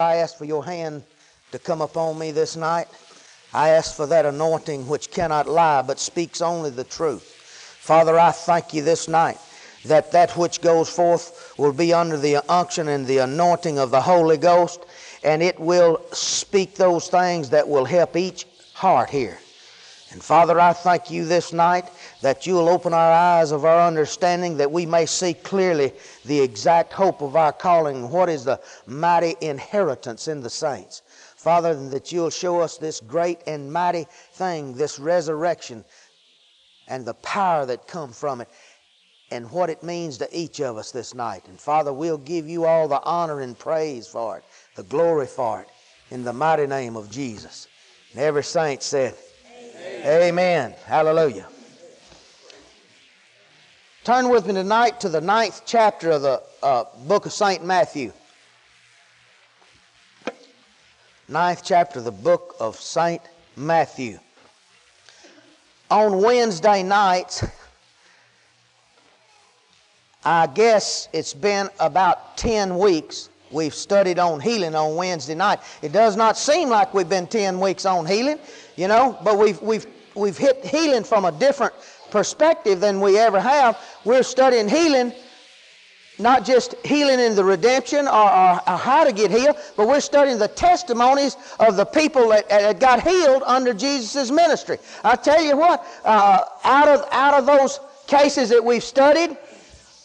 I ask for your hand to come upon me this night. I ask for that anointing which cannot lie but speaks only the truth. Father, I thank you this night that that which goes forth will be under the unction and the anointing of the Holy Ghost, and it will speak those things that will help each heart here. And Father, I thank you this night that you'll open our eyes of our understanding that we may see clearly the exact hope of our calling, what is the mighty inheritance in the saints. Father, that you'll show us this great and mighty thing, this resurrection, and the power that come from it, and what it means to each of us this night. And Father, we'll give you all the honor and praise for it, the glory for it, in the mighty name of Jesus. And every saint said, Amen. Amen. Hallelujah. Turn with me tonight to the ninth chapter of the uh, book of St. Matthew. Ninth chapter of the book of St. Matthew. On Wednesday nights, I guess it's been about 10 weeks we've studied on healing on Wednesday night. It does not seem like we've been 10 weeks on healing, you know, but we've, we've, we've hit healing from a different perspective than we ever have. We're studying healing not just healing in the redemption or, or, or, how to get healed, but we're studying the testimonies of the people that, that got healed under Jesus' ministry. I tell you what, uh, out, of, out of those cases that we've studied,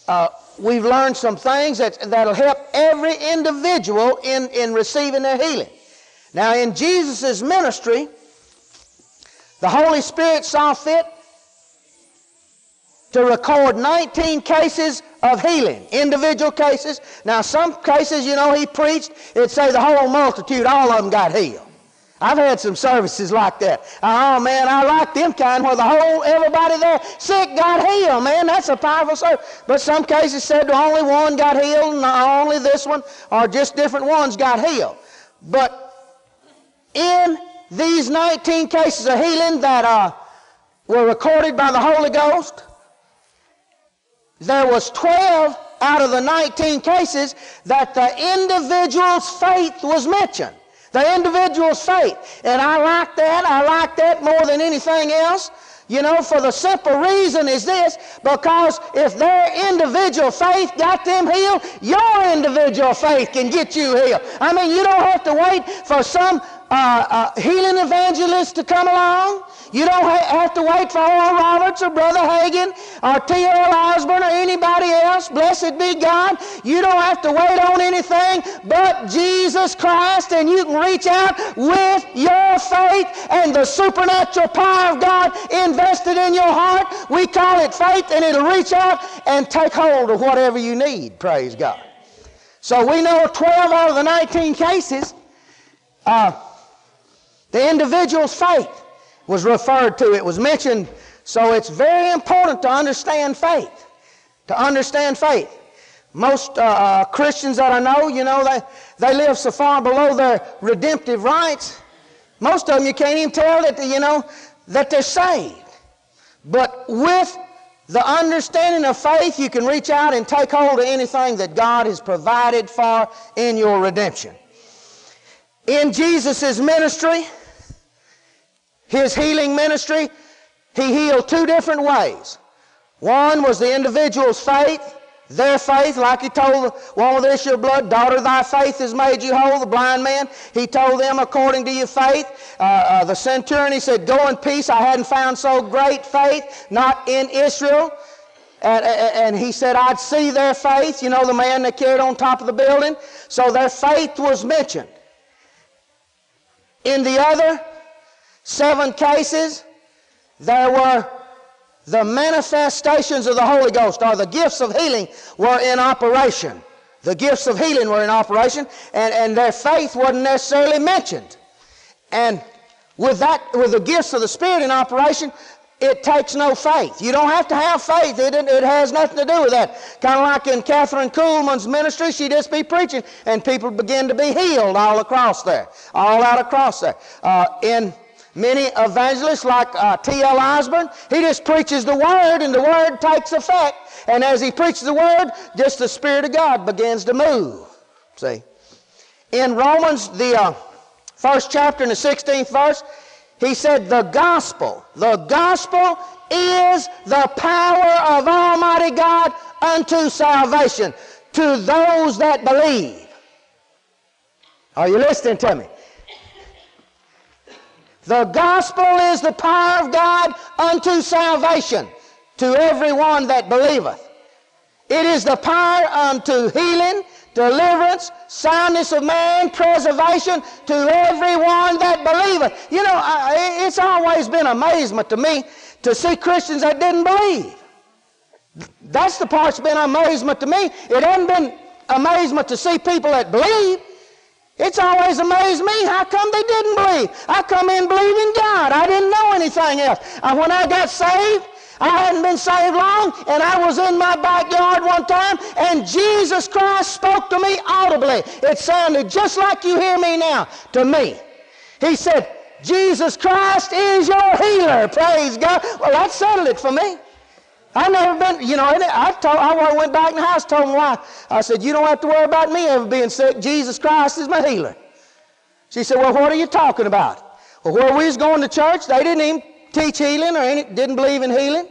uh, we've learned some things that, that'll help every individual in, in receiving their healing. Now, in Jesus' ministry, the Holy Spirit saw fit to record 19 cases of healing, individual cases. Now, some cases, you know, he preached, it'd say the whole multitude, all of them got healed. I've had some services like that. Oh man, I like them kind where the whole everybody there sick got healed. Man, that's a powerful service. But some cases said only one got healed, and only this one, or just different ones got healed. But in these 19 cases of healing that uh, were recorded by the Holy Ghost, there was 12 out of the 19 cases that the individual's faith was mentioned. The individual's faith. And I like that. I like that more than anything else. You know, for the simple reason is this because if their individual faith got them healed, your individual faith can get you healed. I mean, you don't have to wait for some uh, uh, healing evangelist to come along. You don't ha- have to wait for Oral Roberts or Brother Hagin or T.L. Osborn or anybody else. Blessed be God. You don't have to wait on anything but Jesus Christ, and you can reach out with your faith and the supernatural power of God invested in your heart. We call it faith, and it'll reach out and take hold of whatever you need. Praise God. So we know 12 out of the 19 cases, uh, the individual's faith was referred to, it was mentioned. So it's very important to understand faith. To understand faith. Most uh, uh, Christians that I know, you know, they, they live so far below their redemptive rights. Most of them, you can't even tell that, you know, that they're saved. But with the understanding of faith, you can reach out and take hold of anything that God has provided for in your redemption. In Jesus' ministry, his healing ministry, he healed two different ways. One was the individual's faith, their faith, like he told one with issue of blood, daughter, thy faith has made you whole. The blind man, he told them, according to your faith. Uh, uh, the centurion, he said, go in peace. I hadn't found so great faith, not in Israel. And, and, he said, I'd see their faith. You know, the man that carried on top of the building. So their faith was mentioned. In the other, seven cases, there were the manifestations of the Holy Ghost, or the gifts of healing, were in operation. The gifts of healing were in operation, and, and their faith wasn't necessarily mentioned. And with that, with the gifts of the Spirit in operation, it takes no faith. You don't have to have faith. It, it, has nothing to do with that. Kind of like in Kathryn Kuhlman's ministry, she'd just be preaching, and people begin to be healed all across there, all out across there. Uh, in Many evangelists, like uh, T.L. Osborn, he just preaches the Word and the Word takes effect. And as he preaches the Word, just the Spirit of God begins to move. See? in Romans, the uh, first chapter and the 16th verse, he said, The gospel, the gospel is the power of Almighty God unto salvation to those that believe. Are you listening to me? The gospel is the power of God unto salvation to everyone that believeth. It is the power unto healing, deliverance, soundness of man, preservation to everyone that believeth. You know, I, it's always been amazement to me to see Christians that didn't believe. That's the part's been amazement to me. It hasn't been amazement to see people that believe. It's always amazed me. How come they didn't believe? I come in believing God. I didn't know anything else. And when I got saved, I hadn't been saved long, and I was in my backyard one time, and Jesus Christ spoke to me audibly. It sounded just like you hear me now to me. He said, Jesus Christ is your healer. Praise God. Well, that settled it for me. I never been, you know, I, told, I went back in the house, told my wife, I said, you don't have to worry about me ever being sick. Jesus Christ is my healer. She said, well, what are you talking about? Well, where we was going to church, they didn't even teach healing or any, didn't believe in healing.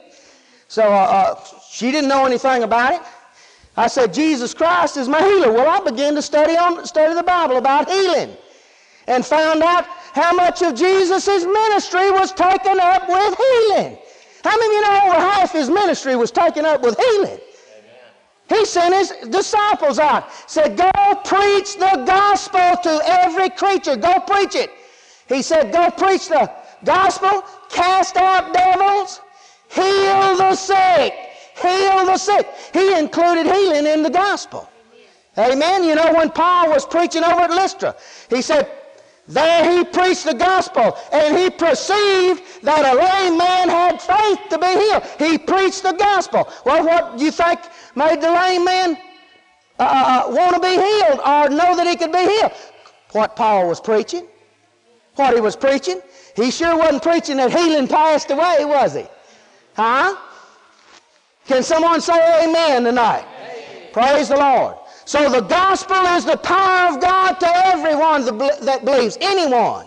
So uh, uh, she didn't know anything about it. I said, Jesus Christ is my healer. Well, I began to study, on, study the Bible about healing and found out how much of Jesus' ministry was taken up with healing. How many of you know over half his ministry was taken up with healing? He sent his disciples out, said, Go preach the gospel to every creature. Go preach it. He said, Go preach the gospel, cast out devils, heal the sick, heal the sick. He included healing in the gospel. Amen. You know, when Paul was preaching over at Lystra, he said, there he preached the gospel and he perceived that a lame man had faith to be healed. He preached the gospel. Well, what do you think made the lame man uh, uh, uh want to be healed or know that he could be healed? What Paul was preaching. What he was preaching. He sure wasn't preaching that healing passed away, was he? Huh? Can someone say amen tonight? Amen. Praise the Lord. So the gospel is the power of God to everyone that believes, anyone.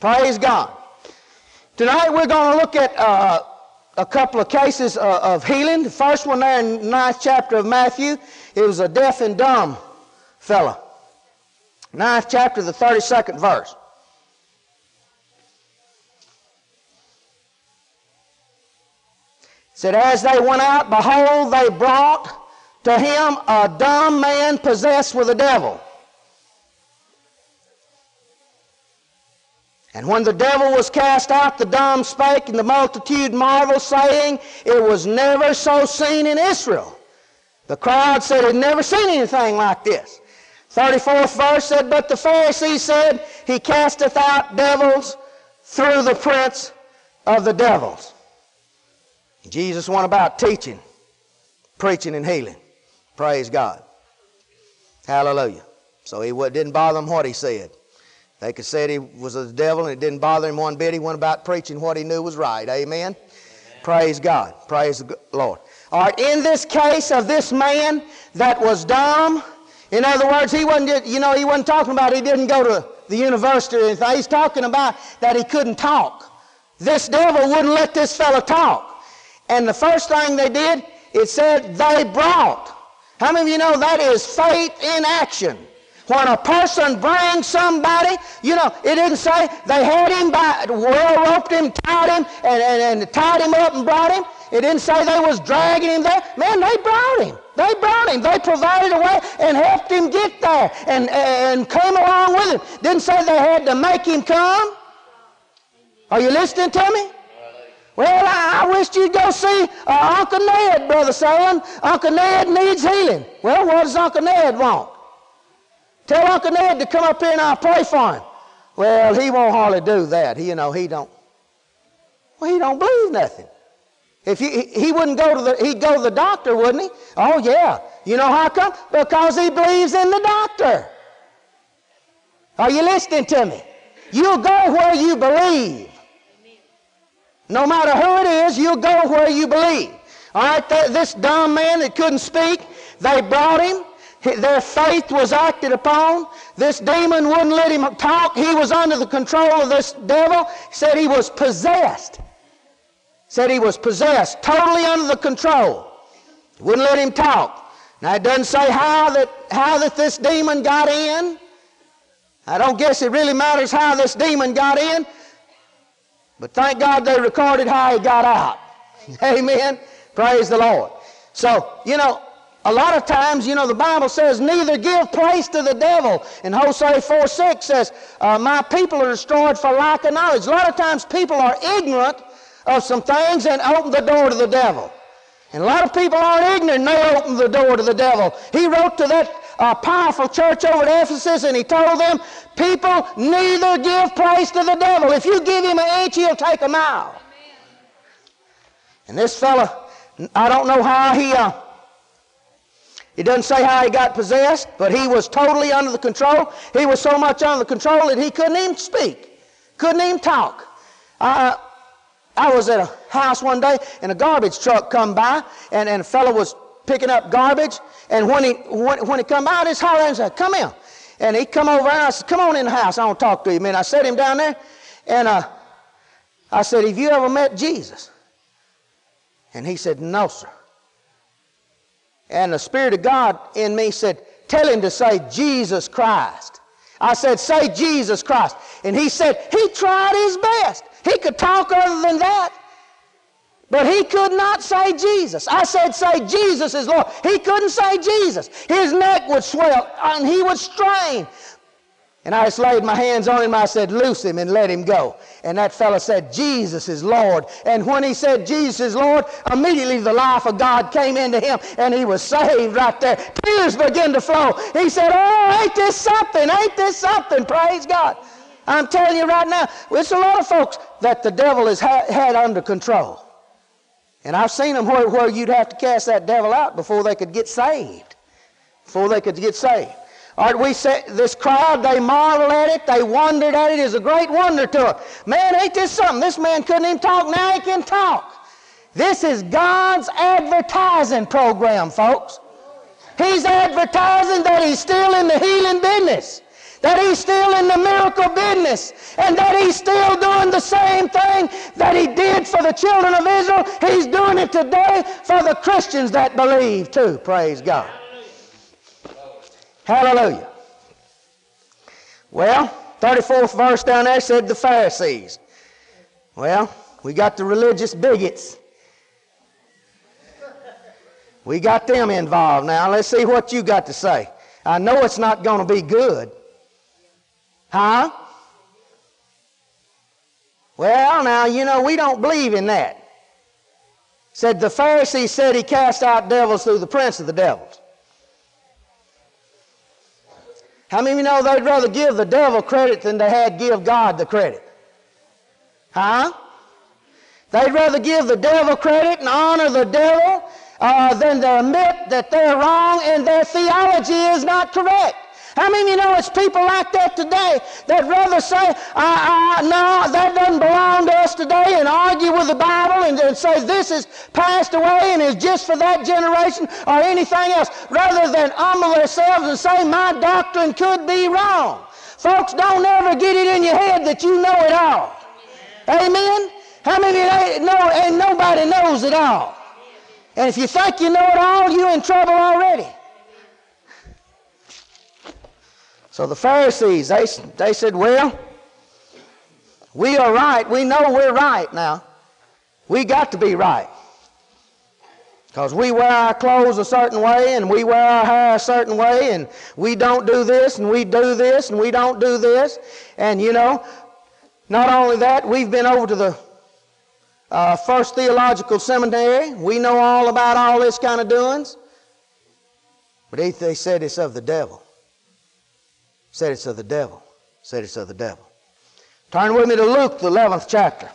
Praise God. Tonight we're going to look at uh, a couple of cases uh, of healing. The first one there in the ninth chapter of Matthew, it was a deaf and dumb fella. Ninth chapter, the 32nd verse. It said, As they went out, behold, they brought to him a dumb man possessed with a devil. And when the devil was cast out, the dumb spake, and the multitude marveled, saying, It was never so seen in Israel. The crowd said, Had never seen anything like this. 34th verse said, But the Pharisees said, He casteth out devils through the prince of the devils. Jesus went about teaching, preaching, and healing. Praise God. Hallelujah. So he didn't bother them what he said. They could say he was the devil and it didn't bother him one bit. He went about preaching what he knew was right. Amen. Amen. Praise God. Praise the Lord. All right, in this case of this man that was dumb, in other words, he wasn't, you know, he wasn't talking about he didn't go to the university or anything. He's talking about that he couldn't talk. This devil wouldn't let this fellow talk. And the first thing they did, it said they brought how many of you know that is faith in action? When a person brings somebody, you know, it didn't say they had him by, well roped him, tied him, and, and, and tied him up and brought him. It didn't say they was dragging him there. Man, they brought him. They brought him. They provided a way and helped him get there and, and came along with him. Didn't say they had to make him come. Are you listening to me? Well, I, I wish you'd go see uh, Uncle Ned, Brother Son. Uncle Ned needs healing. Well, what does Uncle Ned want? Tell Uncle Ned to come up here and I'll pray for him. Well, he won't hardly do that. He, you know, he don't. Well, he don't believe nothing. If he, he wouldn't go to the, he'd go to the doctor, wouldn't he? Oh, yeah. You know how come? Because he believes in the doctor. Are you listening to me? You'll go where you believe. No matter who it is, you'll go where you believe. All right, th- this dumb man that couldn't speak, they brought him. their faith was acted upon. This demon wouldn't let him talk. He was under the control of this devil. Said he was possessed. Said he was possessed, totally under the control. Wouldn't let him talk. Now it doesn't say how that how that this demon got in. I don't guess it really matters how this demon got in. But thank God they recorded how he got out. Amen. Praise the Lord. So, you know, a lot of times, you know, the Bible says, neither give place to the devil. And Hosea 4 6 says, uh, My people are destroyed for lack of knowledge. A lot of times people are ignorant of some things and open the door to the devil. And a lot of people aren't ignorant they open the door to the devil. He wrote to that uh, powerful church over at Ephesus and he told them, People, neither give place to the devil. If you give him an inch, he'll take a mile. And this fella, I don't know how he. Uh, it doesn't say how he got possessed, but he was totally under the control. He was so much under the control that he couldn't even speak, couldn't even talk. I, I was at a house one day, and a garbage truck come by, and, and a fellow was picking up garbage, and when he, when, when he come out, his holler and said, come in. And he come over, and I said, come on in the house, I to talk to you, man. I set him down there, and uh, I said, have you ever met Jesus? And he said, no, sir. And the Spirit of God in me said, Tell him to say Jesus Christ. I said, Say Jesus Christ. And he said, He tried his best. He could talk other than that. But he could not say Jesus. I said, Say Jesus is Lord. He couldn't say Jesus. His neck would swell and he would strain. And I just laid my hands on him. I said, Loose him and let him go. And that fellow said, Jesus is Lord. And when he said, Jesus is Lord, immediately the life of God came into him and he was saved right there. Tears began to flow. He said, Oh, ain't this something? Ain't this something? Praise God. I'm telling you right now, it's a lot of folks that the devil has ha- had under control. And I've seen them where, where you'd have to cast that devil out before they could get saved. Before they could get saved. All right, we say, this crowd, they marveled at it, they wondered at it. It's a great wonder to them. Man, ain't this something? This man couldn't even talk, now he can talk. This is God's advertising program, folks. He's advertising that he's still in the healing business, that he's still in the miracle business, and that he's still doing the same thing that he did for the children of Israel. He's doing it today for the Christians that believe too. Praise God. Hallelujah. Well, 34th verse down there said the Pharisees. Well, we got the religious bigots. We got them involved now. Let's see what you got to say. I know it's not going to be good. Huh? Well, now, you know, we don't believe in that. Said the Pharisees said he cast out devils through the prince of the devils. How many of you know they'd rather give the devil credit than they had give God the credit? Huh? They'd rather give the devil credit and honor the devil uh, than to admit that they're wrong and their theology is not correct. How many of you know it's people like that today that rather say, uh, no, that doesn't belong to us today, and argue with the Bible and, and say this is passed away and is just for that generation or anything else, rather than humble themselves and say, my doctrine could be wrong. Folks, don't ever get it in your head that you know it all. Amen? How many of you know, and nobody knows it all? And if you think you know it all, you're in trouble already. So the Pharisees, they, they said, Well, we are right. We know we're right now. We got to be right. Because we wear our clothes a certain way and we wear our hair a certain way and we don't do this and we do this and we don't do this. And you know, not only that, we've been over to the uh, First Theological Seminary. We know all about all this kind of doings. But they, they said it's of the devil. Said it's of the devil. Said it's of the devil. Turn with me to Luke, the 11th chapter.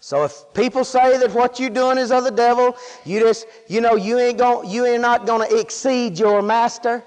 So if people say that what you're doing is of the devil, you just, you know, you ain't going, you ain't not going to exceed your master.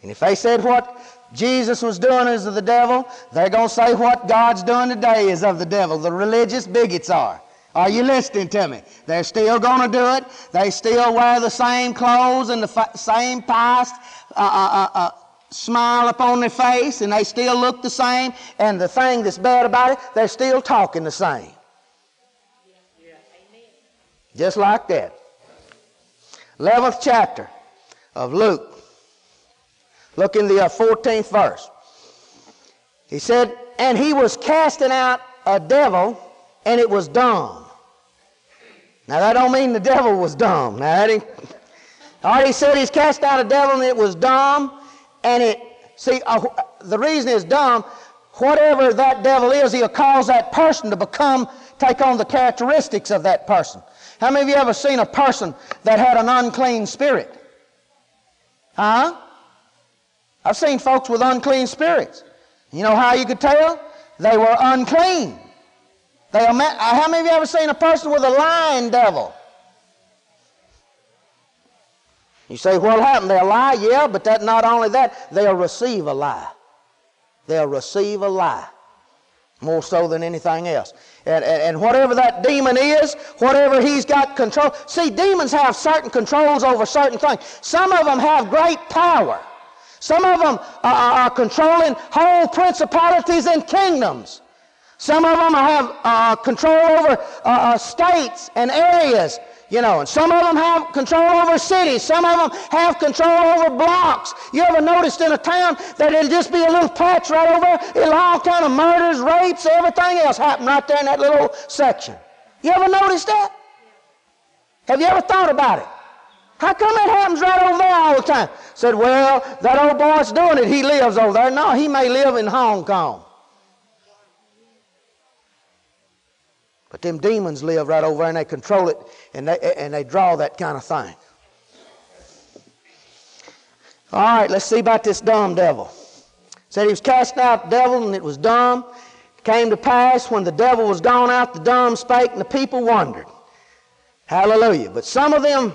And if they said what Jesus was doing is of the devil, they're going to say what God's doing today is of the devil. The religious bigots are. Are you listening to me? They're still going to do it. They still wear the same clothes and the fa- same past uh, uh, uh, uh, smile upon their face, and they still look the same. And the thing that's bad about it, they're still talking the same. Just like that. 11th chapter of Luke. Look in the 14th uh, verse. He said, And he was casting out a devil, and it was dumb. Now that don't mean the devil was dumb. Now that ain't. Already said he's cast out a devil, and it was dumb, and it. See, uh, the reason is dumb. Whatever that devil is, he'll cause that person to become, take on the characteristics of that person. How many of you ever seen a person that had an unclean spirit? Huh? I've seen folks with unclean spirits. You know how you could tell? They were unclean. They are, uh, how many of you ever seen a person with a lying devil? You say, what happened? They'll lie? Yeah, but that not only that, they'll receive a lie. They'll receive a lie more so than anything else. And, and, and, whatever that demon is, whatever he's got control. See, demons have certain controls over certain things. Some of them have great power. Some of them are, uh, uh, are controlling whole principalities and kingdoms. Some of them have uh, control over uh, uh, states and areas. You know, and some of them have control over cities. Some of them have control over blocks. You ever noticed in a town that it'll just be a little patch right over? It'll all kind of murders, rapes, everything else happen right there in that little section. You ever noticed that? Have you ever thought about it? How come it happens right over there all the time? Said, well, that old boy's doing it. He lives over there. No, he may live in Hong Kong. But them demons live right over there and they control it and they, and they draw that kind of thing. All right, let's see about this dumb devil. Said he was cast out the devil and it was dumb. It came to pass when the devil was gone out, the dumb spake and the people wondered. Hallelujah. But some of them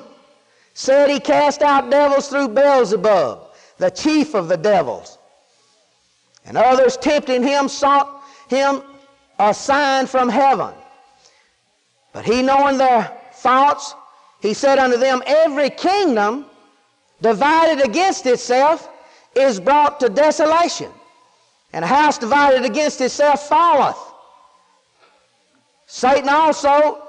said he cast out devils through Beelzebub, the chief of the devils. And others tempting him sought him a sign from heaven. But he, knowing their thoughts, he said unto them, Every kingdom divided against itself is brought to desolation, and a house divided against itself falleth. Satan also,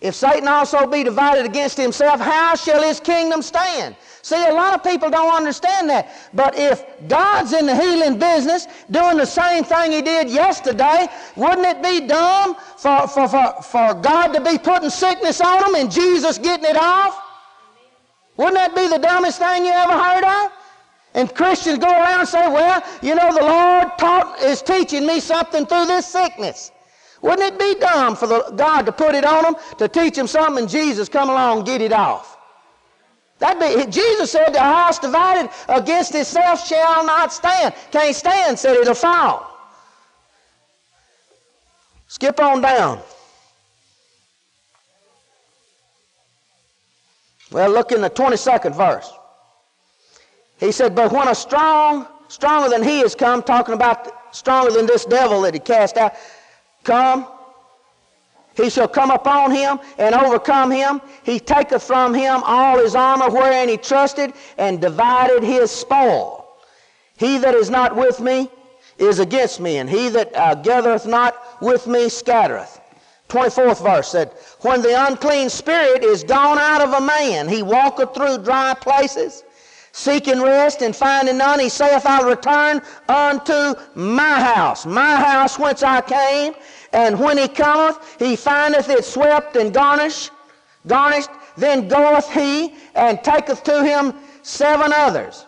if Satan also be divided against himself, how shall his kingdom stand? See, a lot of people don't understand that. But if God's in the healing business, doing the same thing He did yesterday, wouldn't it be dumb for, for, for, for God to be putting sickness on them and Jesus getting it off? Wouldn't that be the dumbest thing you ever heard of? And Christians go around and say, well, you know, the Lord taught, is teaching me something through this sickness. Wouldn't it be dumb for the, God to put it on them, to teach them something, and Jesus come along and get it off? That be, Jesus said, the house divided against itself shall not stand. Can't stand, said it'll fall. Skip on down. Well, look in the 22nd verse. He said, But when a strong, stronger than he has come, talking about stronger than this devil that he cast out, come, he shall come upon him and overcome him. He taketh from him all his armor wherein he trusted and divided his spoil. He that is not with me is against me, and he that uh, gathereth not with me scattereth. 24th verse said, When the unclean spirit is gone out of a man, he walketh through dry places, seeking rest and finding none. He saith, I'll return unto my house, my house whence I came, and when he cometh, he findeth it swept and garnished, garnished. Then goeth he and taketh to him seven others,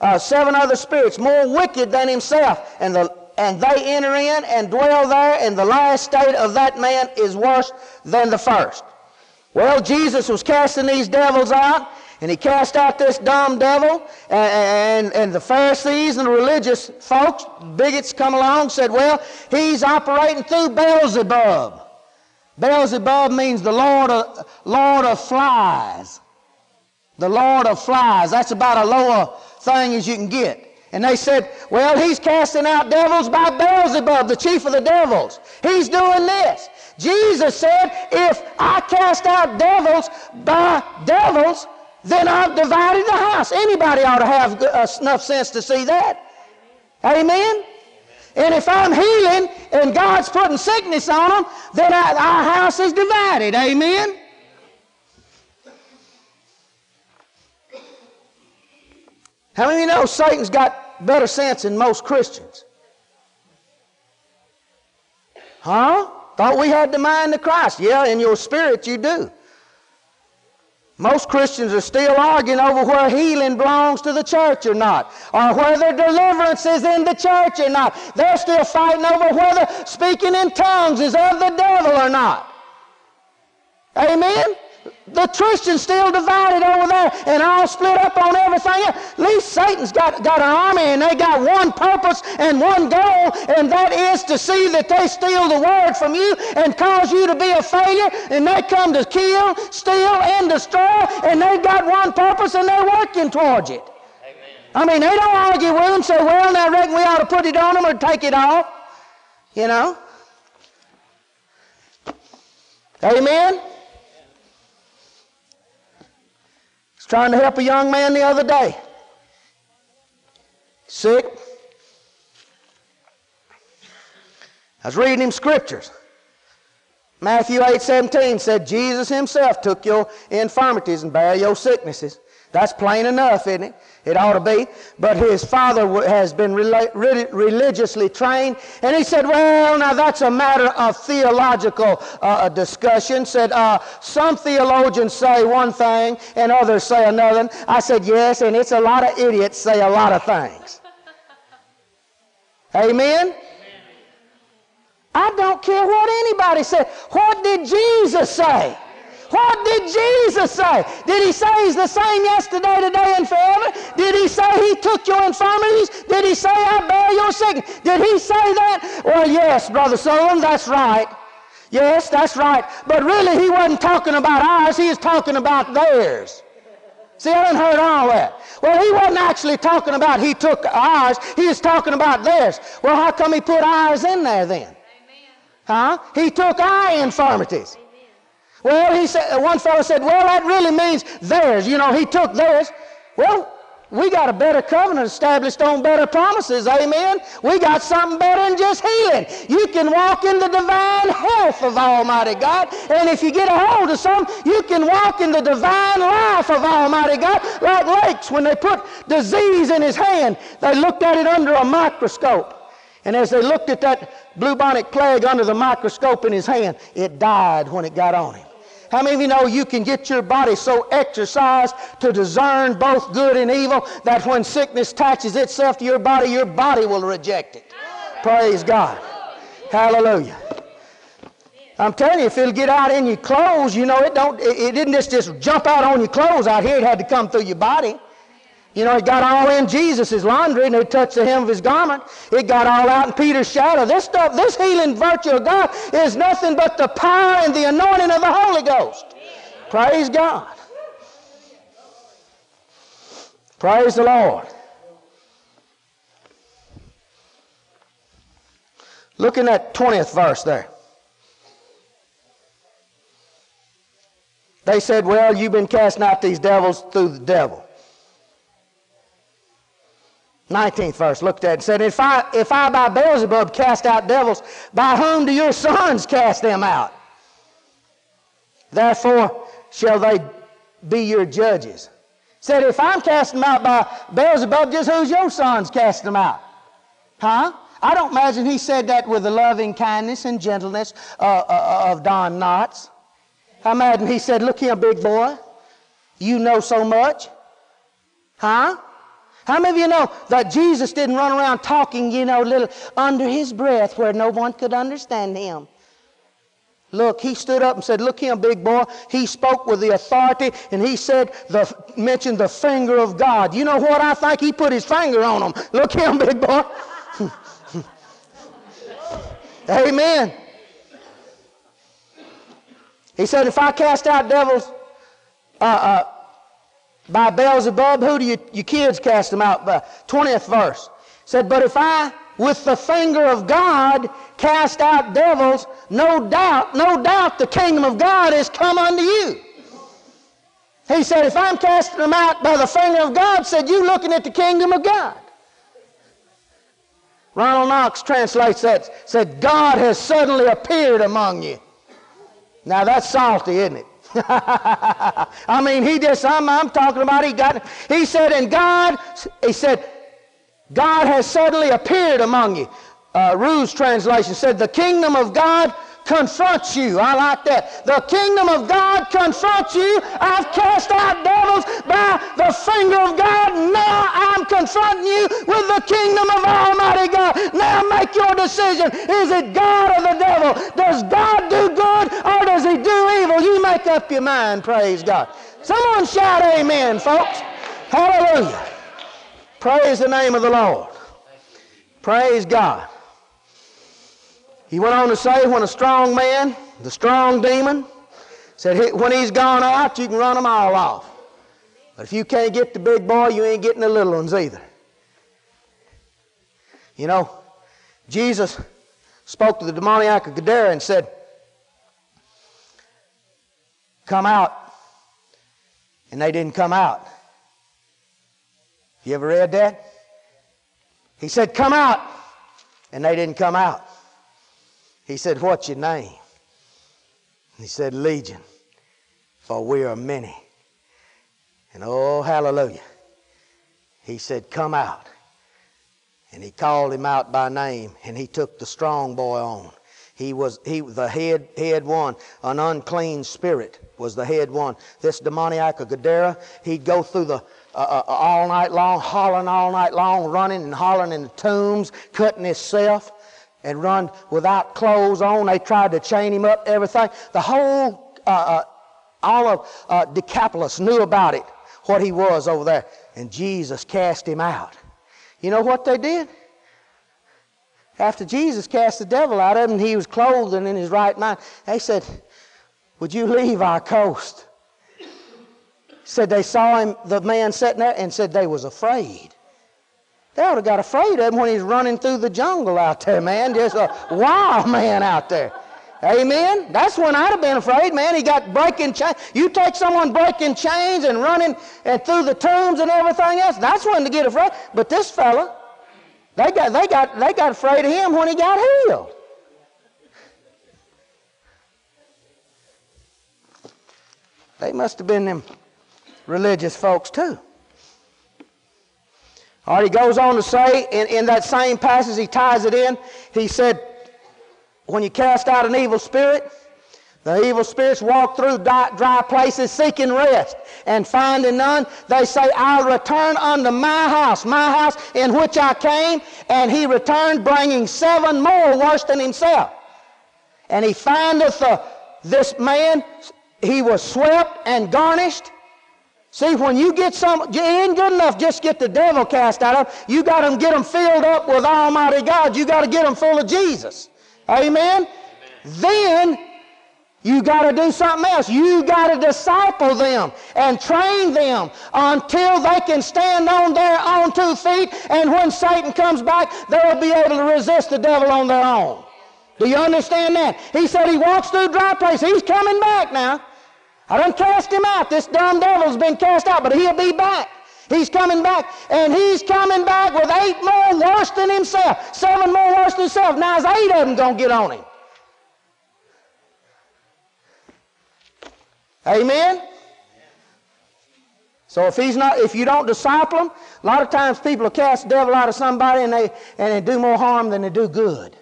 uh, seven other spirits more wicked than himself, and the and they enter in and dwell there, and the last state of that man is worse than the first. Well, Jesus was casting these devils out, and he cast out this dumb devil, and, and, and, the Pharisees and the religious folks, bigots, come along said, Well, he's operating through Beelzebub. Beelzebub means the Lord of, Lord of flies. The Lord of flies. That's about a lower thing as you can get. And they said, well, he's casting out devils by Beelzebub, the chief of the devils. He's doing this. Jesus said, if I cast out devils by devils, then I've divided the house. Anybody ought to have uh, enough sense to see that. Amen? And if I'm healing and God's putting sickness on them, then I, our house is divided. Amen? How many of you know Satan's got better sense than most Christians? Huh? Thought we had the mind of Christ. Yeah, in your spirit you do. Most Christians are still arguing over where healing belongs to the church or not, or whether deliverance is in the church or not. They're still fighting over whether speaking in tongues is of the devil or not. Amen? The Christians still divided over there and all split up on everything. At least Satan's got, got an army and they got one purpose and one goal, and that is to see that they steal the word from you and cause you to be a failure. And they come to kill, steal, and destroy, and they got one purpose and they're working towards it. Amen. I mean, they don't argue with them, say, well, now I reckon we ought to put it on them or take it off. You know? Amen? Trying to help a young man the other day. Sick. I was reading him scriptures. Matthew 8 17 said, Jesus himself took your infirmities and bare your sicknesses. That's plain enough, isn't it? It ought to be. But his father has been religiously trained. And he said, well, now that's a matter of theological uh, uh, discussion. Said, uh, some theologians say one thing and others say another. I said, yes, and it's a lot of idiots say a lot of things. Amen? I don't care what anybody said. What did Jesus say? What did Jesus say? Did he say he's the same yesterday, today, and forever? Did he say he took your infirmities? Did he say I bear your sickness? Did he say that? Well, yes, Brother Solomon, that's right. Yes, that's right. But really, he wasn't talking about ours, he was talking about theirs. See, I didn't heard all that. Well, he wasn't actually talking about he took ours, he was talking about theirs. Well, how come he put ours in there then? Amen. Huh? He took our infirmities. Well, he said, one fellow said, well, that really means theirs. You know, he took theirs. Well, we got a better covenant established on better promises. Amen. We got something better than just healing. You can walk in the divine health of Almighty God. And if you get a hold of something, you can walk in the divine life of Almighty God. Like Lakes, when they put disease in his hand, they looked at it under a microscope. And as they looked at that bubonic plague under the microscope in his hand, it died when it got on him. How many of you know you can get your body so exercised to discern both good and evil that when sickness attaches itself to your body, your body will reject it? Praise God. Hallelujah. I'm telling you, if it'll get out in your clothes, you know, it don't, it, it didn't just, just jump out on your clothes out here. It had to come through your body. You know, it got all in Jesus' laundry and it touched the hem of his garment. It got all out in Peter's shadow. This stuff, this healing virtue of God is nothing but the power and the anointing of the Holy Ghost. Praise God. Praise the Lord. Look in that 20th verse there. They said, Well, you've been casting out these devils through the devil. 19th verse looked at and said, if I, if I by Beelzebub cast out devils, by whom do your sons cast them out? Therefore shall they be your judges. Said, if I'm casting them out by Beelzebub, just who's your sons casting them out? Huh? I don't imagine he said that with the loving kindness and gentleness uh, uh, uh of Don Knotts. I imagine he said, look here, big boy, you know so much. Huh? How many of you know that Jesus didn't run around talking, you know, little under his breath where no one could understand him? Look, he stood up and said, Look him, big boy. He spoke with the authority and he said, the, mentioned the finger of God. You know what I think? He put his finger on him. Look him, big boy. Amen. He said, If I cast out devils, uh, uh, by Beelzebub, who do you, kids cast them out by? 20th verse. Said, but if I, with the finger of God, cast out devils, no doubt, no doubt the kingdom of God is come unto you. He said, if I'm casting them out by the finger of God, said, you looking at the kingdom of God. Ronald Knox translates that, said, God has suddenly appeared among you. Now that's salty, isn't it? I mean, he just, I'm, I'm talking about, he got, he said, and God, he said, God has suddenly appeared among you. Uh, translation said, the kingdom of God confronts you. I like that. The kingdom of God confronts you. I've cast out devils by the finger of God. Now I'm confronting you with the kingdom of Almighty God. Now make your decision. Is it God or the devil? Does God do good or does he do evil? You make up your mind. Praise God. Someone shout amen, folks. Hallelujah. Praise the name of the Lord. Praise God. He went on to say, when a strong man, the strong demon, said, when he's gone out, you can run them all off. But if you can't get the big boy, you ain't getting the little ones either. You know, Jesus spoke to the demoniac of Gadara and said, Come out. And they didn't come out. You ever read that? He said, Come out. And they didn't come out. He said, What's your name? He said, Legion, for we are many. And oh, hallelujah. He said, Come out. And he called him out by name, and he took the strong boy on. He was he the head head one. An unclean spirit was the head one. This demoniac of Gadara, he'd go through the uh, uh, all night long, hollering all night long, running and hollering in the tombs, cutting himself and run without clothes on. They tried to chain him up, everything. The whole, uh, uh, all of uh, Decapolis knew about it, what he was over there. And Jesus cast him out. You know what they did? After Jesus cast the devil out of him, he was clothed and in his right mind. They said, Would you leave our coast? Said they saw him, the man sitting there, and said they was afraid. They would have got afraid of him when he's running through the jungle out there, man. Just a wild man out there. Amen. That's when I'd have been afraid, man. He got breaking chains. You take someone breaking chains and running and through the tombs and everything else. That's when to get afraid. But this fella, they got they got they got afraid of him when he got healed. They must have been them religious folks too. All right, he goes on to say in, in that same passage, he ties it in. He said, When you cast out an evil spirit, the evil spirits walk through dry, places seeking rest and finding none. They say, I'll return unto my house, my house in which I came. And he returned, bringing seven more worse than himself. And he findeth uh, this man, he was swept and garnished See, when you get some, it ain't good enough just get the devil cast out of. You got to get them filled up with Almighty God. You got to get them full of Jesus. Amen? Amen. Then you got to do something else. You got to disciple them and train them until they can stand on their own two feet. And when Satan comes back, they'll be able to resist the devil on their own. Do you understand that? He said he walks through dry places. He's coming back now. I don't cast him out. This dumb devil's been cast out, but he'll be back. He's coming back, and he's coming back with eight more worse than himself, seven more worse than himself. Now, is eight of them going to get on him? Amen? So if he's not, if you don't disciple him, a lot of times people will cast the devil out of somebody and they and they do more harm than they do good.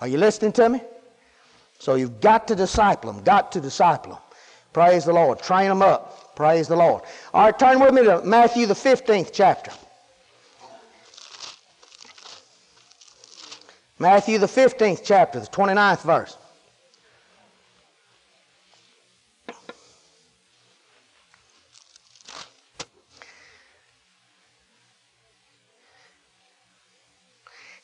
Are you listening to me? So you've got to disciple them, got to disciple them. Praise the Lord. Train them up. Praise the Lord. All right, turn with me to Matthew, the 15th chapter. Matthew, the 15th chapter, the 29th verse.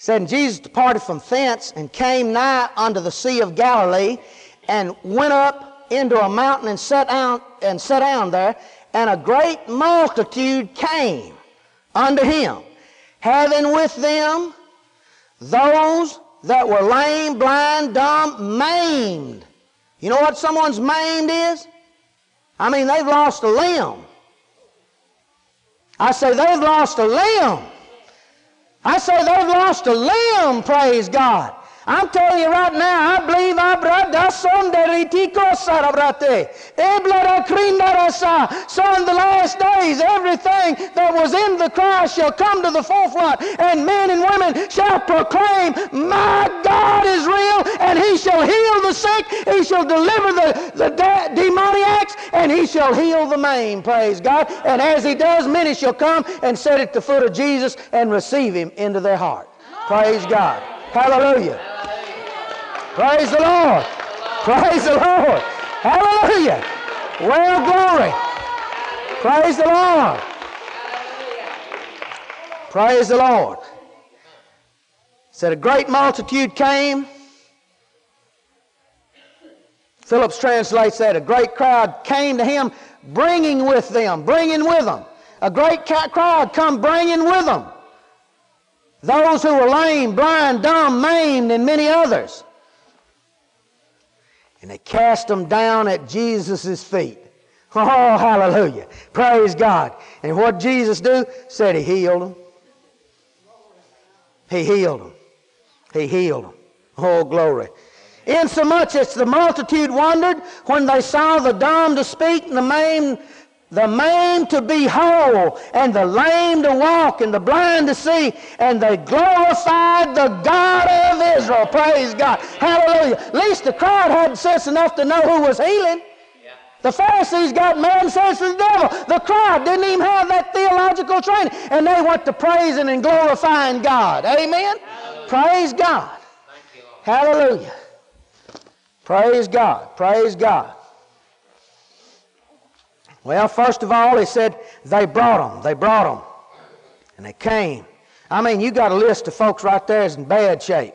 Said, And Jesus departed from thence and came nigh unto the Sea of Galilee and went up into a mountain and sat down and sat down there, and a great multitude came unto him, having with them those that were lame, blind, dumb, maimed. You know what someone's maimed is? I mean, they've lost a limb. I say they've lost a limb. I say they've lost a limb, praise God. I'm telling you right now, I believe son So in the last days, everything that was in the Christ shall come to the forefront, and men and women shall proclaim, My God is real, and he shall heal the sick, he shall deliver the, the de- demoniacs, and he shall heal the maimed, praise God. And as he does, many shall come and sit at the foot of Jesus and receive him into their heart. Praise God. Hallelujah. Praise the Lord. Praise the Lord. Hallelujah. Well, glory. Praise the Lord. Praise the Lord. Said a great multitude came. Phillips translates that a great crowd came to him, bringing with them, bringing with them. A great crowd come bringing with them. Those who were lame, blind, dumb, maimed, and many others. And they cast them down at Jesus' feet. Oh, hallelujah. Praise God. And what Jesus do? Said he healed them. He healed them. He healed them. Oh, glory. Insomuch as the multitude wondered when they saw the dumb to speak and the maimed the maimed to be whole, and the lame to walk, and the blind to see, and they glorified the God of Israel. Praise God. Hallelujah. At least the crowd had sense enough to know who was healing. The Pharisees got man sense of the devil. The crowd didn't even have that theological training, and they went to praising and glorifying God. Amen? Hallelujah. Praise God. You, Hallelujah. Praise God. Praise God. Well, first of all, he said they brought them. They brought them. And they came. I mean, you got a list of folks right there is in bad shape.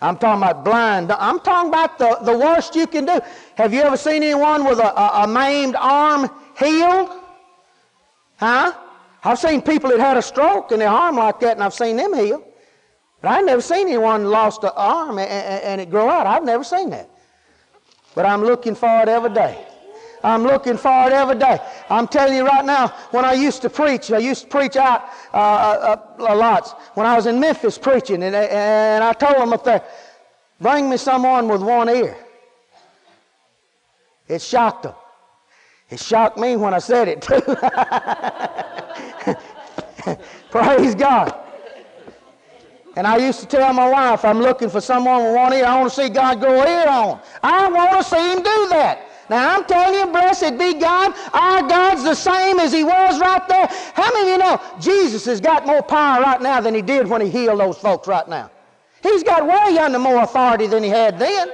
I'm talking about blind. I'm talking about the, the worst you can do. Have you ever seen anyone with a, a, a maimed arm healed? Huh? I've seen people that had a stroke in their arm like that, and I've seen them heal. But I've never seen anyone lost an arm and, and, and it grow out. I've never seen that. But I'm looking for it every day. I'm looking for it every day. I'm telling you right now, when I used to preach, I used to preach out uh, uh, uh, lots. When I was in Memphis preaching, and, and I told them up there, bring me someone with one ear. It shocked them. It shocked me when I said it. Praise God. And I used to tell my wife, I'm looking for someone with one ear. I want to see God grow ear on. I want to see him do that. Now I'm telling you, blessed be God. Our God's the same as He was right there. How many of you know Jesus has got more power right now than He did when He healed those folks right now? He's got way under more authority than He had then.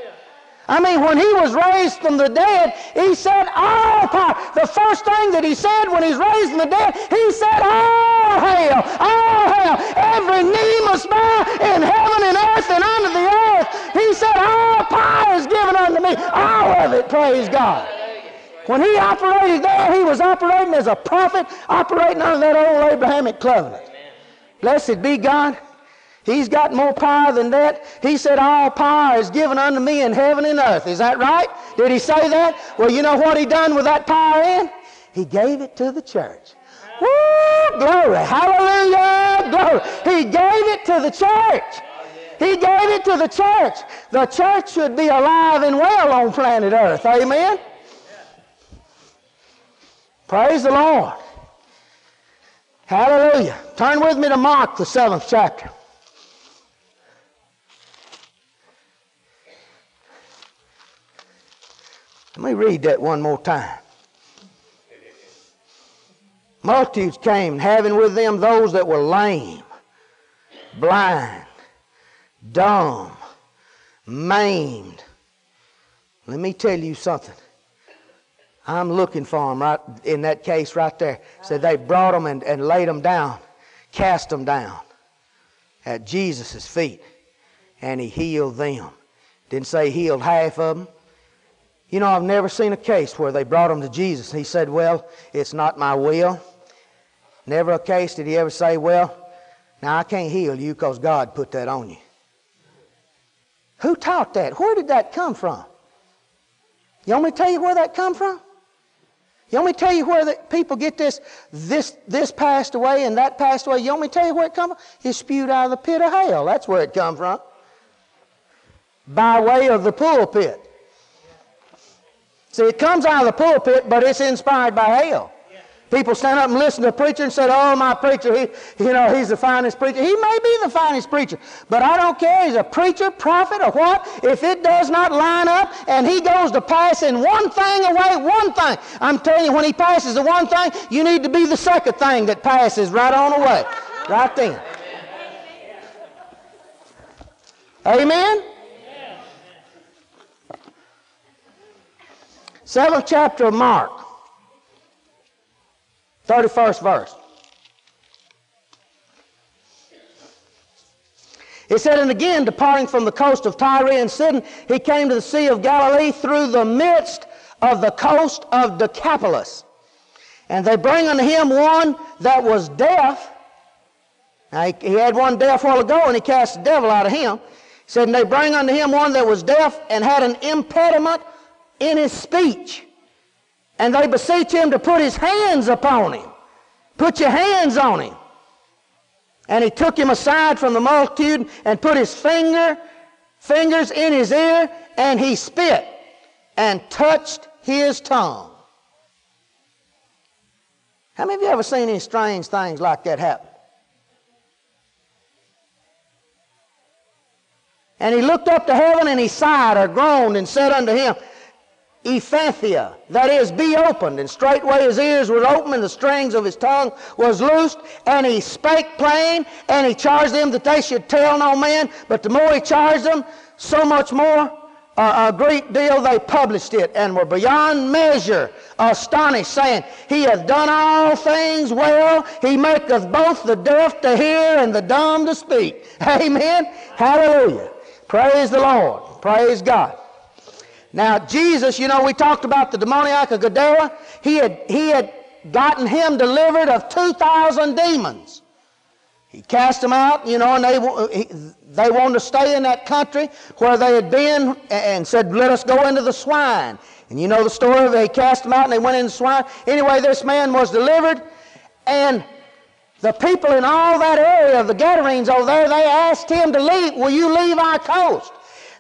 I mean, when he was raised from the dead, he said, All power. The first thing that he said when he's raised from the dead, he said, All hail, all hail. Every knee must bow in heaven and earth and under the earth. He said, All power is given unto me. All of it, praise God. When he operated there, he was operating as a prophet, operating under that old Abrahamic covenant. Blessed be God. He's got more power than that. He said, All power is given unto me in heaven and earth. Is that right? Did he say that? Well, you know what he done with that power in? He gave it to the church. Woo! Glory. Hallelujah. Glory. He gave it to the church. He gave it to the church. The church should be alive and well on planet earth. Amen? Praise the Lord. Hallelujah. Turn with me to Mark, the seventh chapter. Let me read that one more time. Multitudes came, having with them those that were lame, blind, dumb, maimed. Let me tell you something. I'm looking for them right in that case right there. Said they brought them and, and laid them down, cast them down at Jesus' feet, and he healed them. Didn't say healed half of them. You know, I've never seen a case where they brought him to Jesus. He said, Well, it's not my will. Never a case did he ever say, Well, now I can't heal you because God put that on you. Who taught that? Where did that come from? You want me to tell you where that come from? You want me to tell you where the people get this, this, this passed away and that passed away? You want me to tell you where it come from? It's spewed out of the pit of hell. That's where it come from. By way of the pulpit. See, it comes out of the pulpit, but it's inspired by hell. People stand up and listen to a preacher and say, "Oh, my preacher, he, you know, he's the finest preacher." He may be the finest preacher, but I don't care. He's a preacher, prophet, or what. If it does not line up, and he goes to passing one thing away, one thing, I'm telling you, when he passes the one thing, you need to be the second thing that passes right on away, right then. Amen. Seventh chapter of Mark. 31st verse. It said, And again, departing from the coast of Tyre and Sidon, he came to the Sea of Galilee through the midst of the coast of Decapolis. And they bring unto him one that was deaf. Now, he, he had one deaf while ago, and he cast the devil out of him. He said, And they bring unto him one that was deaf and had an impediment in his speech. And they beseech him to put his hands upon him. Put your hands on him. And he took him aside from the multitude and put his finger, fingers in his ear, and he spit and touched his tongue. How many of you ever seen any strange things like that happen? And he looked up to heaven and he sighed or groaned and said unto him, Ephphatha, that is, be opened. And straightway his ears were opened, and the strings of his tongue was loosed, and he spake plain, and he charged them that they should tell no man. But the more he charged them, so much more uh, a great deal they published it, and were beyond measure astonished, saying, He hath done all things well. He maketh both the deaf to hear and the dumb to speak. Amen. Hallelujah. Praise the Lord. Praise God. Now, Jesus, you know, we talked about the demoniac of Gadara. He had, he had gotten him delivered of 2,000 demons. He cast them out, you know, and they, they wanted to stay in that country where they had been and said, let us go into the swine. And you know the story, they cast them out and they went into the swine. Anyway, this man was delivered, and the people in all that area of the Gadarenes over there, they asked him to leave. Will you leave our coast?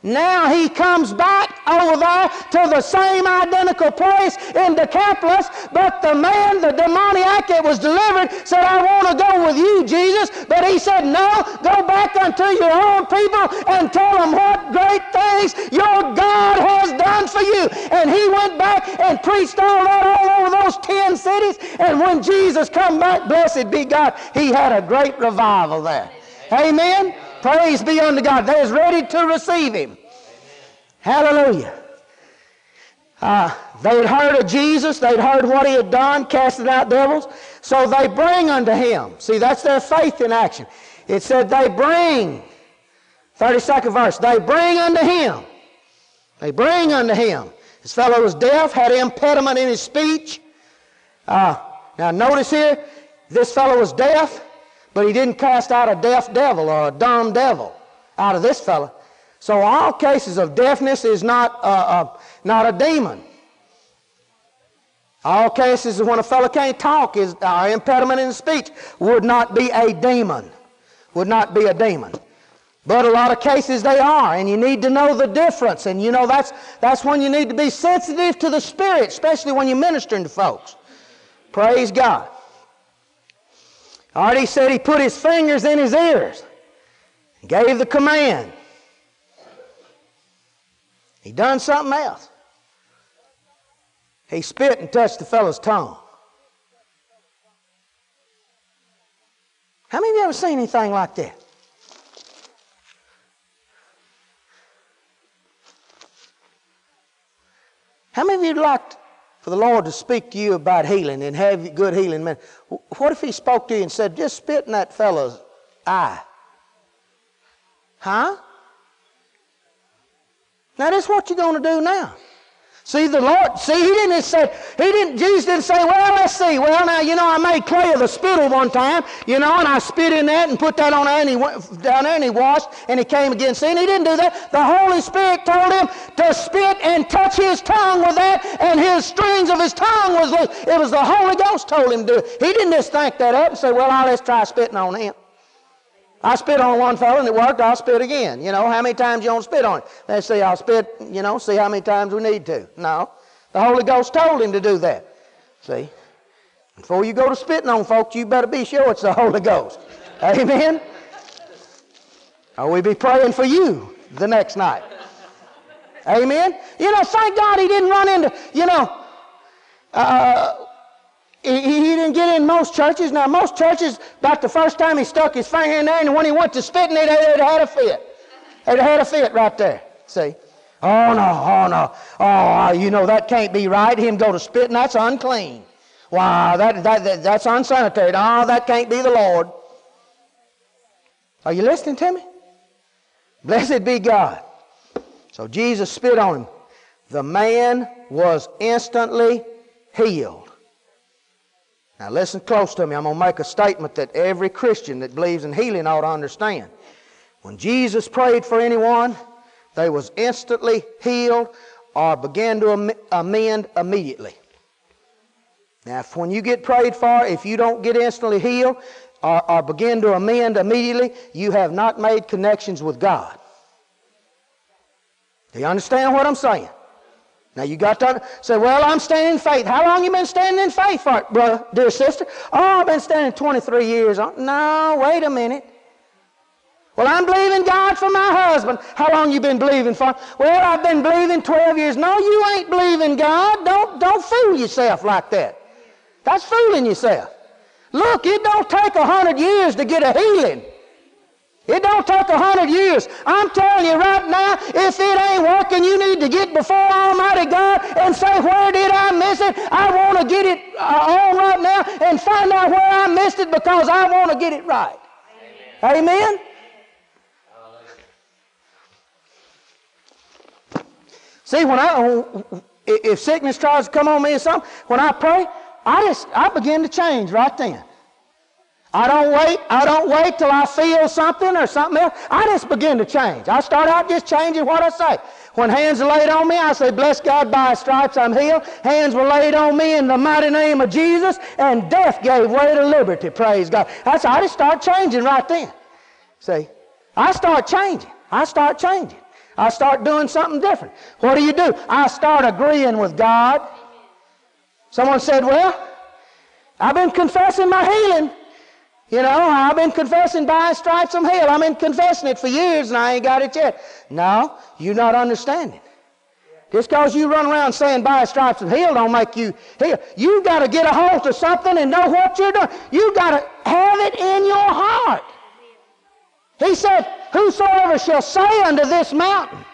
Now he comes back over there to the same identical place in Decapolis, but the man, the demoniac that was delivered, said, I want to go with you, Jesus. But he said, No, go back unto your own people and tell them what great things your God has done for you. And he went back and preached all that all over those ten cities. And when Jesus come back, blessed be God, he had a great revival there. Amen. Praise be unto God. They is ready to receive him. Hallelujah. Uh, they had heard of Jesus. They'd heard what he had done, casting out devils. So they bring unto him. See, that's their faith in action. It said they bring. 32nd verse. They bring unto him. They bring unto him. This fellow was deaf, had impediment in his speech. Uh, now notice here, this fellow was deaf. But he didn't cast out a deaf devil or a dumb devil out of this fellow. So all cases of deafness is not a, a, not a demon. All cases of when a fellow can't talk is uh, impediment in speech would not be a demon. Would not be a demon. But a lot of cases they are, and you need to know the difference. And you know that's that's when you need to be sensitive to the Spirit, especially when you're ministering to folks. Praise God. Already said he put his fingers in his ears, gave the command. He done something else. He spit and touched the fellow's tongue. How many of you ever seen anything like that? How many of you liked for the Lord to speak to you about healing and have good healing. Man, what if He spoke to you and said, just spit in that fellow's eye? Huh? Now, this is what you're going to do now. See, the Lord, see, he didn't say, he didn't, Jesus didn't say, well, let's see. Well, now, you know, I made clay of the spittle one time, you know, and I spit in that and put that on there and he went down there and he washed and he came again. And he didn't do that. The Holy Spirit told him to spit and touch his tongue with that and his strings of his tongue was loose. It was the Holy Ghost told him to do it. He didn't just think that up and say, well, now let's try spitting on him. I spit on one fellow and it worked, I'll spit again. You know, how many times you to spit on it? Let's see, I'll spit, you know, see how many times we need to. No. The Holy Ghost told him to do that. See? Before you go to spitting on folks, you better be sure it's the Holy Ghost. Amen? Or we be praying for you the next night. Amen? You know, thank God he didn't run into, you know, uh, he, he, didn't get in most churches. Now, most churches, about the first time he stuck his finger in there, and when he went to spitting, it had had a fit. It had a fit right there. See? Oh, no, oh, no. Oh, you know, that can't be right. Him go to spitting, that's unclean. Wow, that, that, that, that's unsanitary. Oh, that can't be the Lord. Are you listening to me? Blessed be God. So Jesus spit on him. The man was instantly healed. Now, listen close to me. I'm going to make a statement that every Christian that believes in healing ought to understand. When Jesus prayed for anyone, they was instantly healed or began to amend immediately. Now, if when you get prayed for, if you don't get instantly healed or, or begin to amend immediately, you have not made connections with God. Do you understand what I'm saying? Now you got to say, well, I'm standing in faith. How long you been standing in faith for, brother, dear sister? Oh, I've been standing 23 years. Uh, no, wait a minute. Well, I'm believing God for my husband. How long you been believing for? Well, I've been believing 12 years. No, you ain't believing God. Don't, don't fool yourself like that. That's fooling yourself. Look, it don't take a hundred years to get a healing. It don't take a hundred years. I'm telling you right now, if it ain't working, you need to get before Almighty God and say, where did I miss it? I want to get it uh, on right now and find out where I missed it because I want to get it right. Amen? Amen? See, when I, if sickness tries to come on me or something, when I pray, I just, I begin to change right then. I don't wait. I don't wait till I feel something or something else. I just begin to change. I start out just changing what I say. When hands are laid on me, I say, Bless God, by stripes I'm healed. Hands were laid on me in the mighty name of Jesus, and death gave way to liberty. Praise God. That's how I just start changing right then. See, I start changing. I start changing. I start doing something different. What do you do? I start agreeing with God. Someone said, Well, I've been confessing my healing. You know, I've been confessing by stripes I'm. I've been confessing it for years and I ain't got it yet. No, you're not understanding. Just because you run around saying by stripes of hell don't make you healed. You got to get a hold of something and know what you're doing. You got to have it in your heart. He said, Whosoever shall say unto this mountain,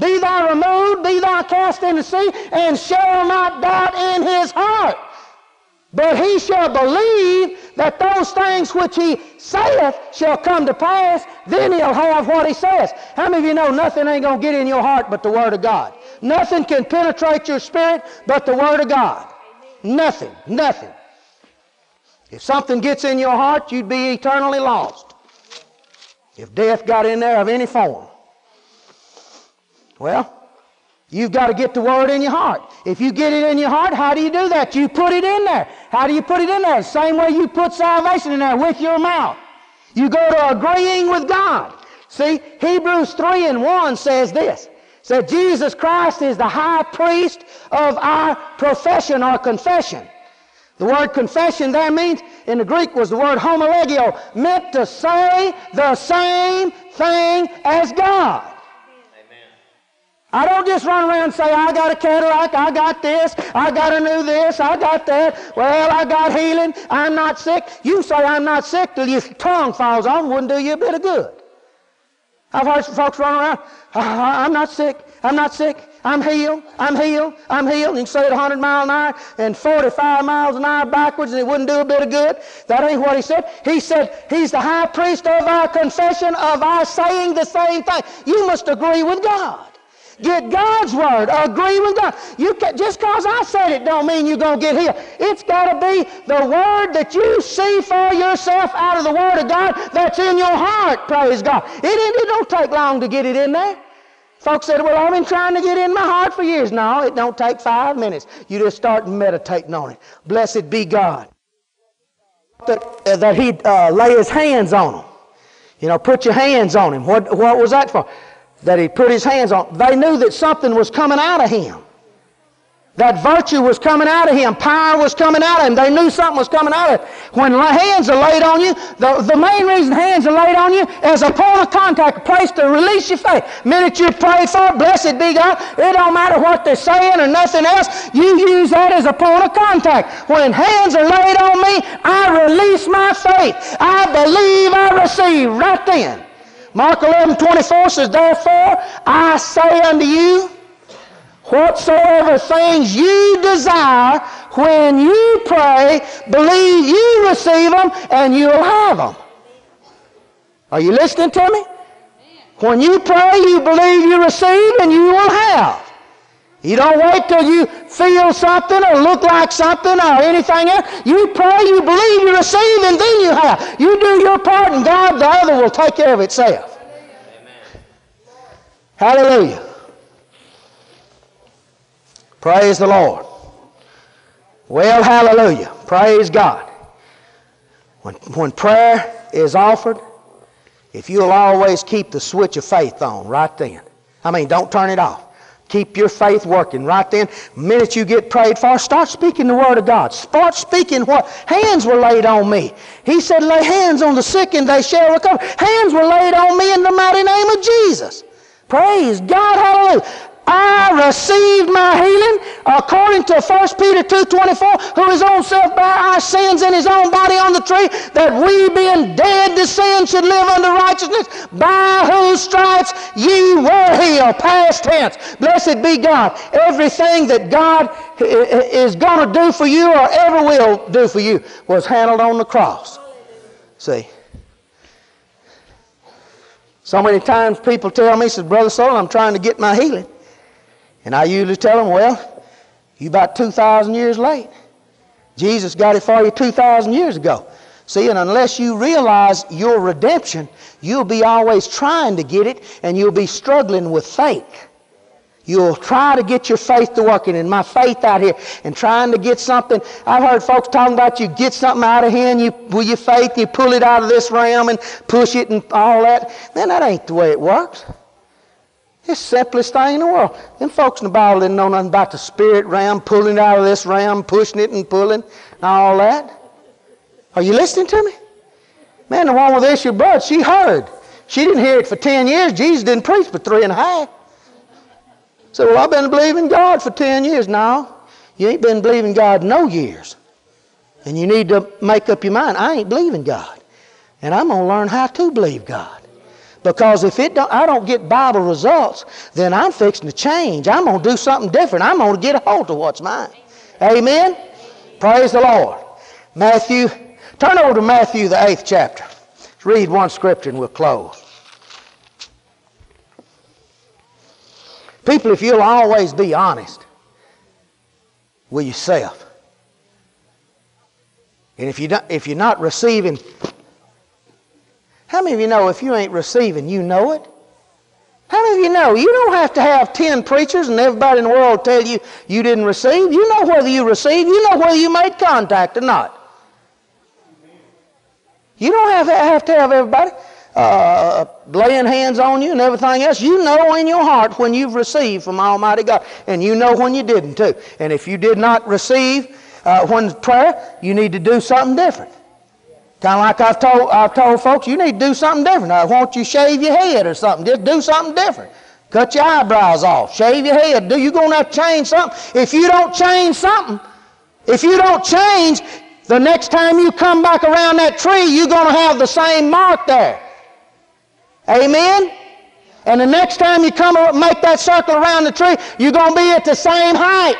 Be thou removed, be thou cast into the sea, and shall not doubt in his heart. But he shall believe that those things which he saith shall come to pass, then he'll have what he says. How many of you know nothing ain't going to get in your heart but the Word of God? Nothing can penetrate your spirit but the Word of God. Nothing, nothing. If something gets in your heart, you'd be eternally lost. If death got in there of any form. Well, You've got to get the word in your heart. If you get it in your heart, how do you do that? You put it in there. How do you put it in there? Same way you put salvation in there with your mouth. You go to agreeing with God. See, Hebrews 3 and 1 says this. Said Jesus Christ is the high priest of our profession or confession. The word confession there means, in the Greek was the word homologeo, meant to say the same thing as God. I don't just run around and say, I got a cataract, I got this, I got a new this, I got that. Well, I got healing, I'm not sick. You say I'm not sick till your tongue falls off, wouldn't do you a bit of good. I've heard some folks run around, ah, ah, I'm not sick, I'm not sick, I'm healed, I'm healed, I'm healed. You can say it 100 miles an hour and 45 miles an hour backwards and it wouldn't do a bit of good. That ain't what he said. He said, He's the high priest of our confession, of our saying the same thing. You must agree with God. Get God's word. Agree with God. You can, just because I said it don't mean you're going to get healed. It's got to be the word that you see for yourself out of the word of God that's in your heart. Praise God. It, it don't take long to get it in there. Folks said, well, I've been trying to get in my heart for years. No, it don't take five minutes. You just start meditating on it. Blessed be God. That, that he'd uh, lay his hands on them. You know, put your hands on him. What, what was that for? That he put his hands on. They knew that something was coming out of him. That virtue was coming out of him. Power was coming out of him. They knew something was coming out of him. When hands are laid on you, the, the main reason hands are laid on you is a point of contact, a place to release your faith. minute you pray for it, blessed be God, it don't matter what they're saying or nothing else. You use that as a point of contact. When hands are laid on me, I release my faith. I believe I receive right then. Mark 11, 24 says, Therefore I say unto you, Whatsoever things you desire, when you pray, believe you receive them and you'll have them. Are you listening to me? When you pray, you believe you receive and you will have. You don't wait till you feel something or look like something or anything else. You pray, you believe, you receive, and then you have. You do your part, and God, the other, will take care of itself. Amen. Hallelujah. Praise the Lord. Well, hallelujah. Praise God. When, when prayer is offered, if you'll always keep the switch of faith on right then, I mean, don't turn it off. Keep your faith working right then. The minute you get prayed for, start speaking the Word of God. Start speaking what hands were laid on me. He said, Lay hands on the sick and they shall recover. Hands were laid on me in the mighty name of Jesus. Praise God, hallelujah. I received my healing according to 1 Peter 2.24, who his own self bare our sins in his own body on the tree, that we being dead to sin should live unto righteousness, by whose stripes ye were healed. Past tense. Blessed be God. Everything that God is going to do for you or ever will do for you was handled on the cross. See? So many times people tell me, says, Brother Soul, I'm trying to get my healing. And I usually tell them, well, you about 2,000 years late. Jesus got it for you 2,000 years ago. See, and unless you realize your redemption, you'll be always trying to get it and you'll be struggling with faith. You'll try to get your faith to working, and my faith out here, and trying to get something. I've heard folks talking about you get something out of here, and you with your faith, you pull it out of this realm and push it and all that. Man, that ain't the way it works. It's the simplest thing in the world. Them folks in the Bible didn't know nothing about the spirit ram, pulling it out of this ram, pushing it and pulling, and all that. Are you listening to me? Man, the one with the issue of blood, she heard. She didn't hear it for 10 years. Jesus didn't preach for three and a half. So, well, I've been believing God for 10 years. now. you ain't been believing God no years. And you need to make up your mind. I ain't believing God. And I'm going to learn how to believe God. Because if it don't, I don't get Bible results, then I'm fixing to change. I'm going to do something different. I'm going to get a hold of what's mine. Amen? Praise the Lord. Matthew, turn over to Matthew, the eighth chapter. Let's read one scripture and we'll close. People, if you'll always be honest with yourself, and if, you if you're not receiving how many of you know if you ain't receiving, you know it? How many of you know you don't have to have 10 preachers and everybody in the world tell you you didn't receive? You know whether you received, you know whether you made contact or not. You don't have to have, to have everybody uh, laying hands on you and everything else. You know in your heart when you've received from Almighty God, and you know when you didn't too. And if you did not receive uh, when prayer, you need to do something different. Kind of like I've told, I've told folks, you need to do something different. I want you shave your head or something. Just do something different. Cut your eyebrows off. Shave your head. Do you going to change something? If you don't change something, if you don't change, the next time you come back around that tree, you're going to have the same mark there. Amen? And the next time you come and make that circle around the tree, you're going to be at the same height.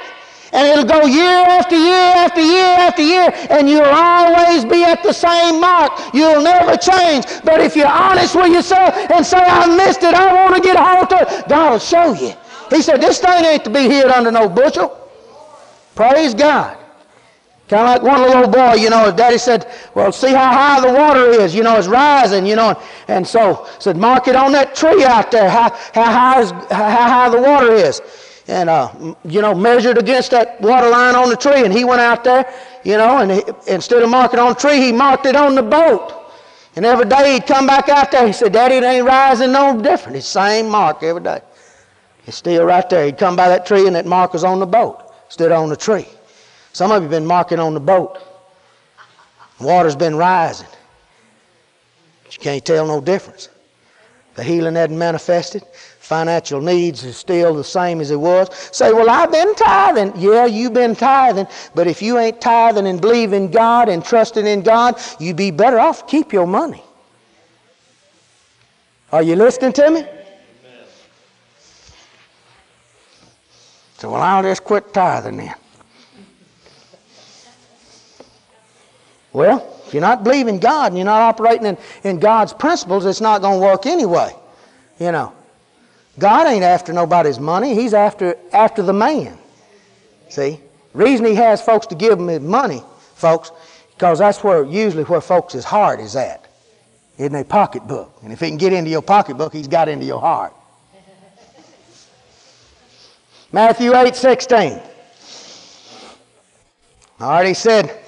And it'll go year after year after year after year, and you'll always be at the same mark. You'll never change. But if you're honest with yourself and say, I missed it, I want to get hold it, God will show you. He said, This thing ain't to be hid under no bushel. Praise God. Kind of like one little boy, you know, his daddy said, Well, see how high the water is, you know, it's rising, you know. And so said, Mark it on that tree out there, how, how, high, is, how high the water is. And, uh, you know, measured against that water line on the tree. And he went out there, you know, and he, instead of marking on the tree, he marked it on the boat. And every day he'd come back out there. He said, Daddy, it ain't rising no different. It's the same mark every day. It's still right there. He'd come by that tree and that mark was on the boat, stood on the tree. Some of you been marking on the boat. Water's been rising. But you can't tell no difference. The healing hadn't manifested. Financial needs is still the same as it was. Say, well, I've been tithing. Yeah, you've been tithing. But if you ain't tithing and believing God and trusting in God, you'd be better off keep your money. Are you listening to me? So, well, I'll just quit tithing then. Well, if you're not believing God and you're not operating in, in God's principles, it's not going to work anyway. You know. God ain't after nobody's money. He's after, after the man. See? reason he has folks to give him his money, folks, because that's where usually where folks' heart is at. In their pocketbook. And if he can get into your pocketbook, he's got into your heart. Matthew 8, 16. I already said,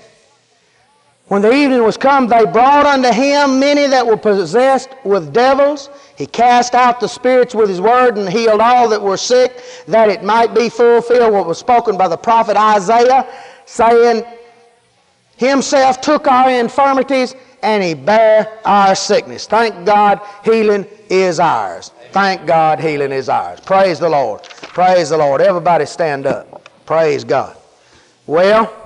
when the evening was come, they brought unto him many that were possessed with devils. He cast out the spirits with his word and healed all that were sick, that it might be fulfilled what was spoken by the prophet Isaiah, saying, Himself took our infirmities and he bare our sickness. Thank God, healing is ours. Thank God, healing is ours. Praise the Lord. Praise the Lord. Everybody stand up. Praise God. Well,